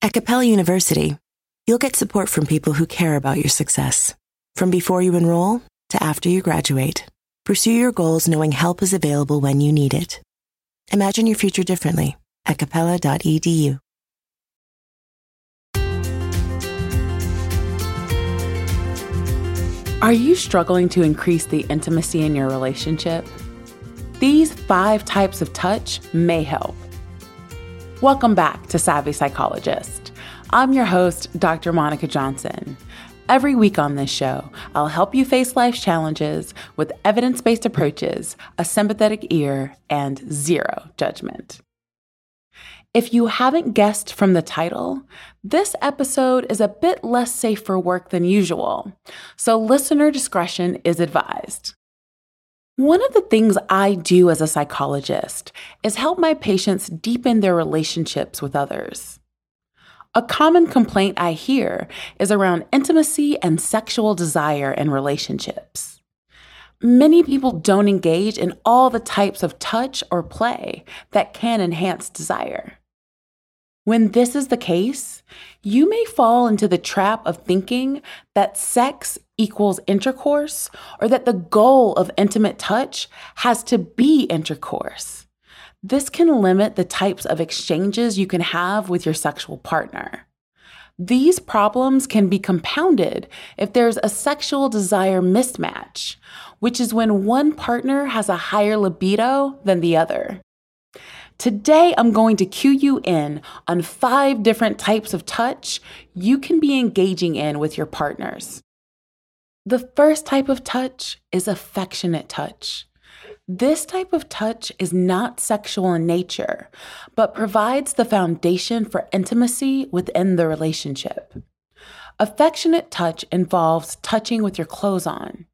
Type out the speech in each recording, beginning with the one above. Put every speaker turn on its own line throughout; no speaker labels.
At Capella University, you'll get support from people who care about your success. From before you enroll to after you graduate, pursue your goals knowing help is available when you need it. Imagine your future differently at capella.edu.
Are you struggling to increase the intimacy in your relationship? These five types of touch may help. Welcome back to Savvy Psychologist. I'm your host, Dr. Monica Johnson. Every week on this show, I'll help you face life's challenges with evidence based approaches, a sympathetic ear, and zero judgment. If you haven't guessed from the title, this episode is a bit less safe for work than usual, so listener discretion is advised. One of the things I do as a psychologist is help my patients deepen their relationships with others. A common complaint I hear is around intimacy and sexual desire in relationships. Many people don't engage in all the types of touch or play that can enhance desire. When this is the case, you may fall into the trap of thinking that sex equals intercourse or that the goal of intimate touch has to be intercourse. This can limit the types of exchanges you can have with your sexual partner. These problems can be compounded if there's a sexual desire mismatch, which is when one partner has a higher libido than the other. Today, I'm going to cue you in on five different types of touch you can be engaging in with your partners. The first type of touch is affectionate touch. This type of touch is not sexual in nature, but provides the foundation for intimacy within the relationship. Affectionate touch involves touching with your clothes on.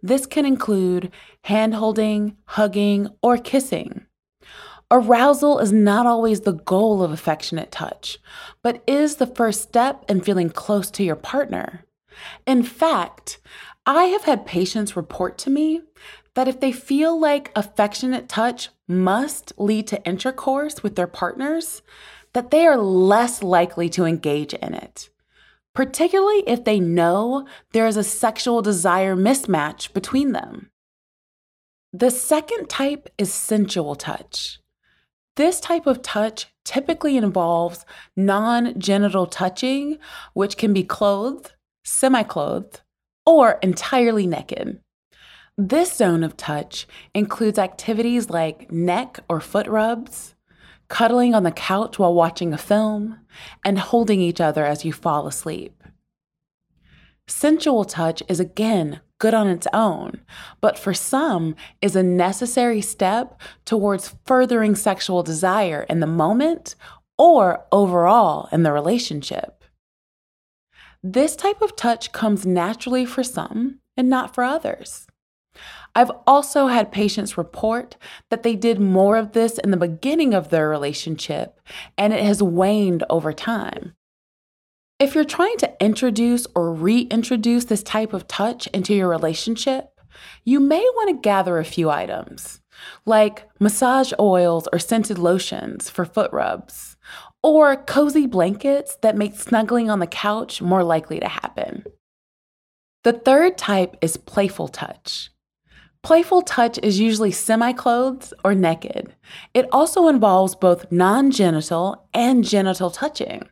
This can include hand holding, hugging, or kissing. Arousal is not always the goal of affectionate touch, but is the first step in feeling close to your partner. In fact, I have had patients report to me that if they feel like affectionate touch must lead to intercourse with their partners, that they are less likely to engage in it, particularly if they know there is a sexual desire mismatch between them. The second type is sensual touch. This type of touch typically involves non genital touching, which can be clothed, semi clothed, or entirely naked. This zone of touch includes activities like neck or foot rubs, cuddling on the couch while watching a film, and holding each other as you fall asleep. Sensual touch is again good on its own, but for some is a necessary step towards furthering sexual desire in the moment or overall in the relationship. This type of touch comes naturally for some and not for others. I've also had patients report that they did more of this in the beginning of their relationship and it has waned over time. If you're trying to introduce or reintroduce this type of touch into your relationship, you may want to gather a few items, like massage oils or scented lotions for foot rubs, or cozy blankets that make snuggling on the couch more likely to happen. The third type is playful touch. Playful touch is usually semi clothed or naked. It also involves both non genital and genital touching.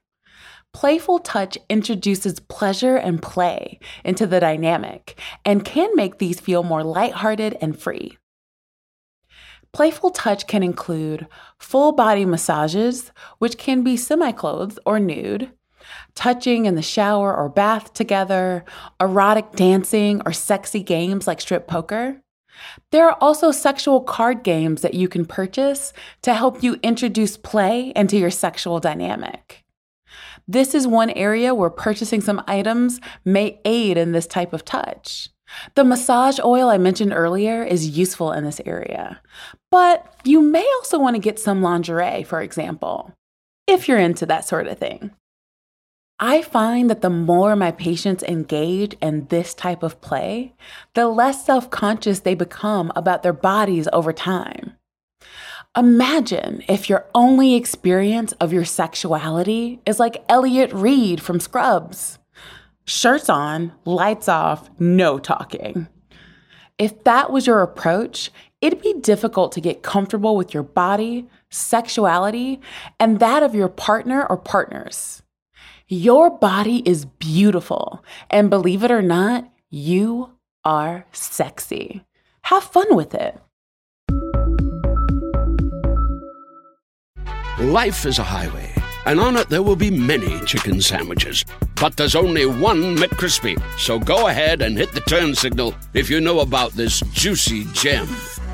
Playful touch introduces pleasure and play into the dynamic and can make these feel more lighthearted and free. Playful touch can include full body massages, which can be semi clothed or nude, touching in the shower or bath together, erotic dancing, or sexy games like strip poker. There are also sexual card games that you can purchase to help you introduce play into your sexual dynamic. This is one area where purchasing some items may aid in this type of touch. The massage oil I mentioned earlier is useful in this area, but you may also want to get some lingerie, for example, if you're into that sort of thing. I find that the more my patients engage in this type of play, the less self conscious they become about their bodies over time. Imagine if your only experience of your sexuality is like Elliot Reid from Scrubs shirts on, lights off, no talking. If that was your approach, it'd be difficult to get comfortable with your body, sexuality, and that of your partner or partners. Your body is beautiful, and believe it or not, you are sexy. Have fun with it.
Life is a highway, and on it there will be many chicken sandwiches. But there's only one McCrispy. So go ahead and hit the turn signal if you know about this juicy gem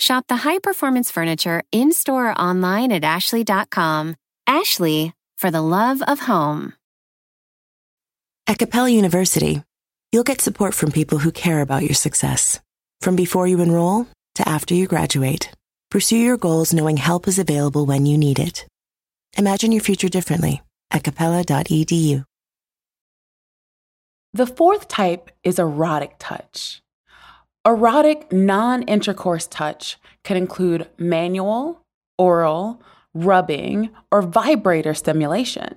Shop the high performance furniture in store or online at ashley.com. Ashley, for the love of home.
At Capella University, you'll get support from people who care about your success. From before you enroll to after you graduate, pursue your goals knowing help is available when you need it. Imagine your future differently at capella.edu.
The fourth type is erotic touch. Erotic non intercourse touch can include manual, oral, rubbing, or vibrator stimulation.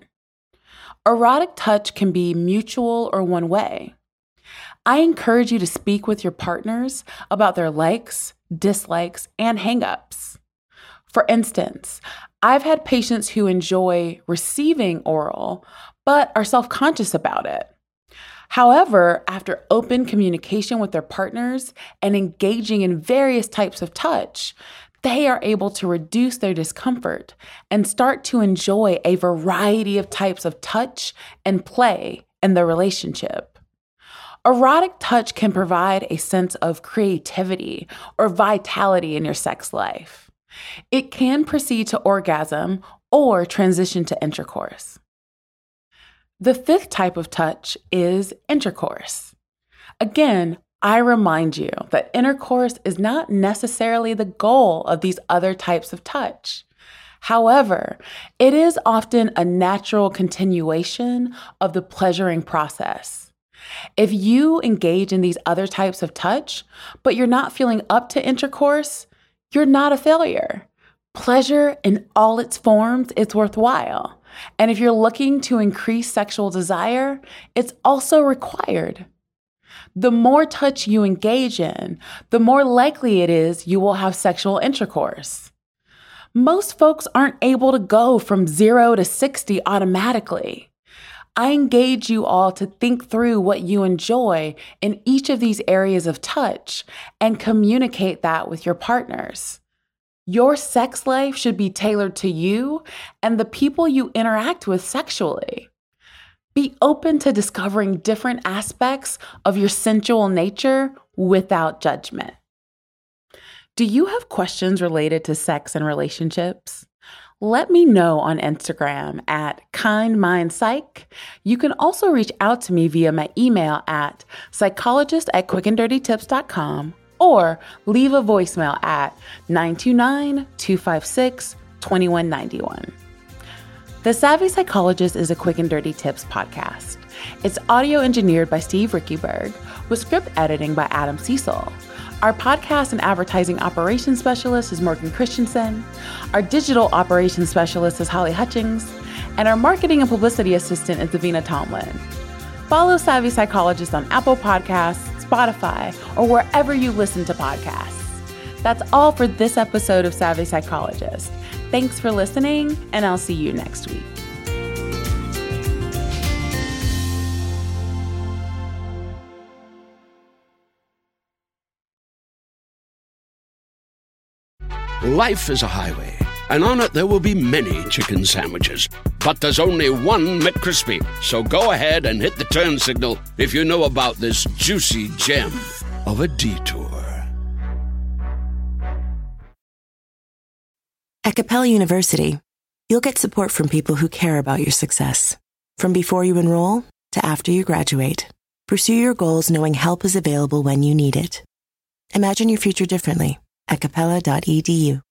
Erotic touch can be mutual or one way. I encourage you to speak with your partners about their likes, dislikes, and hangups. For instance, I've had patients who enjoy receiving oral but are self conscious about it. However, after open communication with their partners and engaging in various types of touch, they are able to reduce their discomfort and start to enjoy a variety of types of touch and play in the relationship. Erotic touch can provide a sense of creativity or vitality in your sex life. It can proceed to orgasm or transition to intercourse. The fifth type of touch is intercourse. Again, I remind you that intercourse is not necessarily the goal of these other types of touch. However, it is often a natural continuation of the pleasuring process. If you engage in these other types of touch, but you're not feeling up to intercourse, you're not a failure. Pleasure in all its forms is worthwhile. And if you're looking to increase sexual desire, it's also required. The more touch you engage in, the more likely it is you will have sexual intercourse. Most folks aren't able to go from zero to 60 automatically. I engage you all to think through what you enjoy in each of these areas of touch and communicate that with your partners. Your sex life should be tailored to you and the people you interact with sexually. Be open to discovering different aspects of your sensual nature without judgment. Do you have questions related to sex and relationships? Let me know on Instagram at kindmindpsych. You can also reach out to me via my email at psychologist at quickanddirtytips.com or leave a voicemail at 929 256 2191. The Savvy Psychologist is a quick and dirty tips podcast. It's audio engineered by Steve Riekeberg with script editing by Adam Cecil. Our podcast and advertising operations specialist is Morgan Christensen. Our digital operations specialist is Holly Hutchings. And our marketing and publicity assistant is Davina Tomlin. Follow Savvy Psychologist on Apple Podcasts, Spotify, or wherever you listen to podcasts. That's all for this episode of Savvy Psychologist. Thanks for listening, and I'll see you next week.
Life is a highway, and on it there will be many chicken sandwiches. But there's only one McCrispy. So go ahead and hit the turn signal if you know about this juicy gem of a detour.
At Capella University, you'll get support from people who care about your success. From before you enroll to after you graduate, pursue your goals knowing help is available when you need it. Imagine your future differently at capella.edu.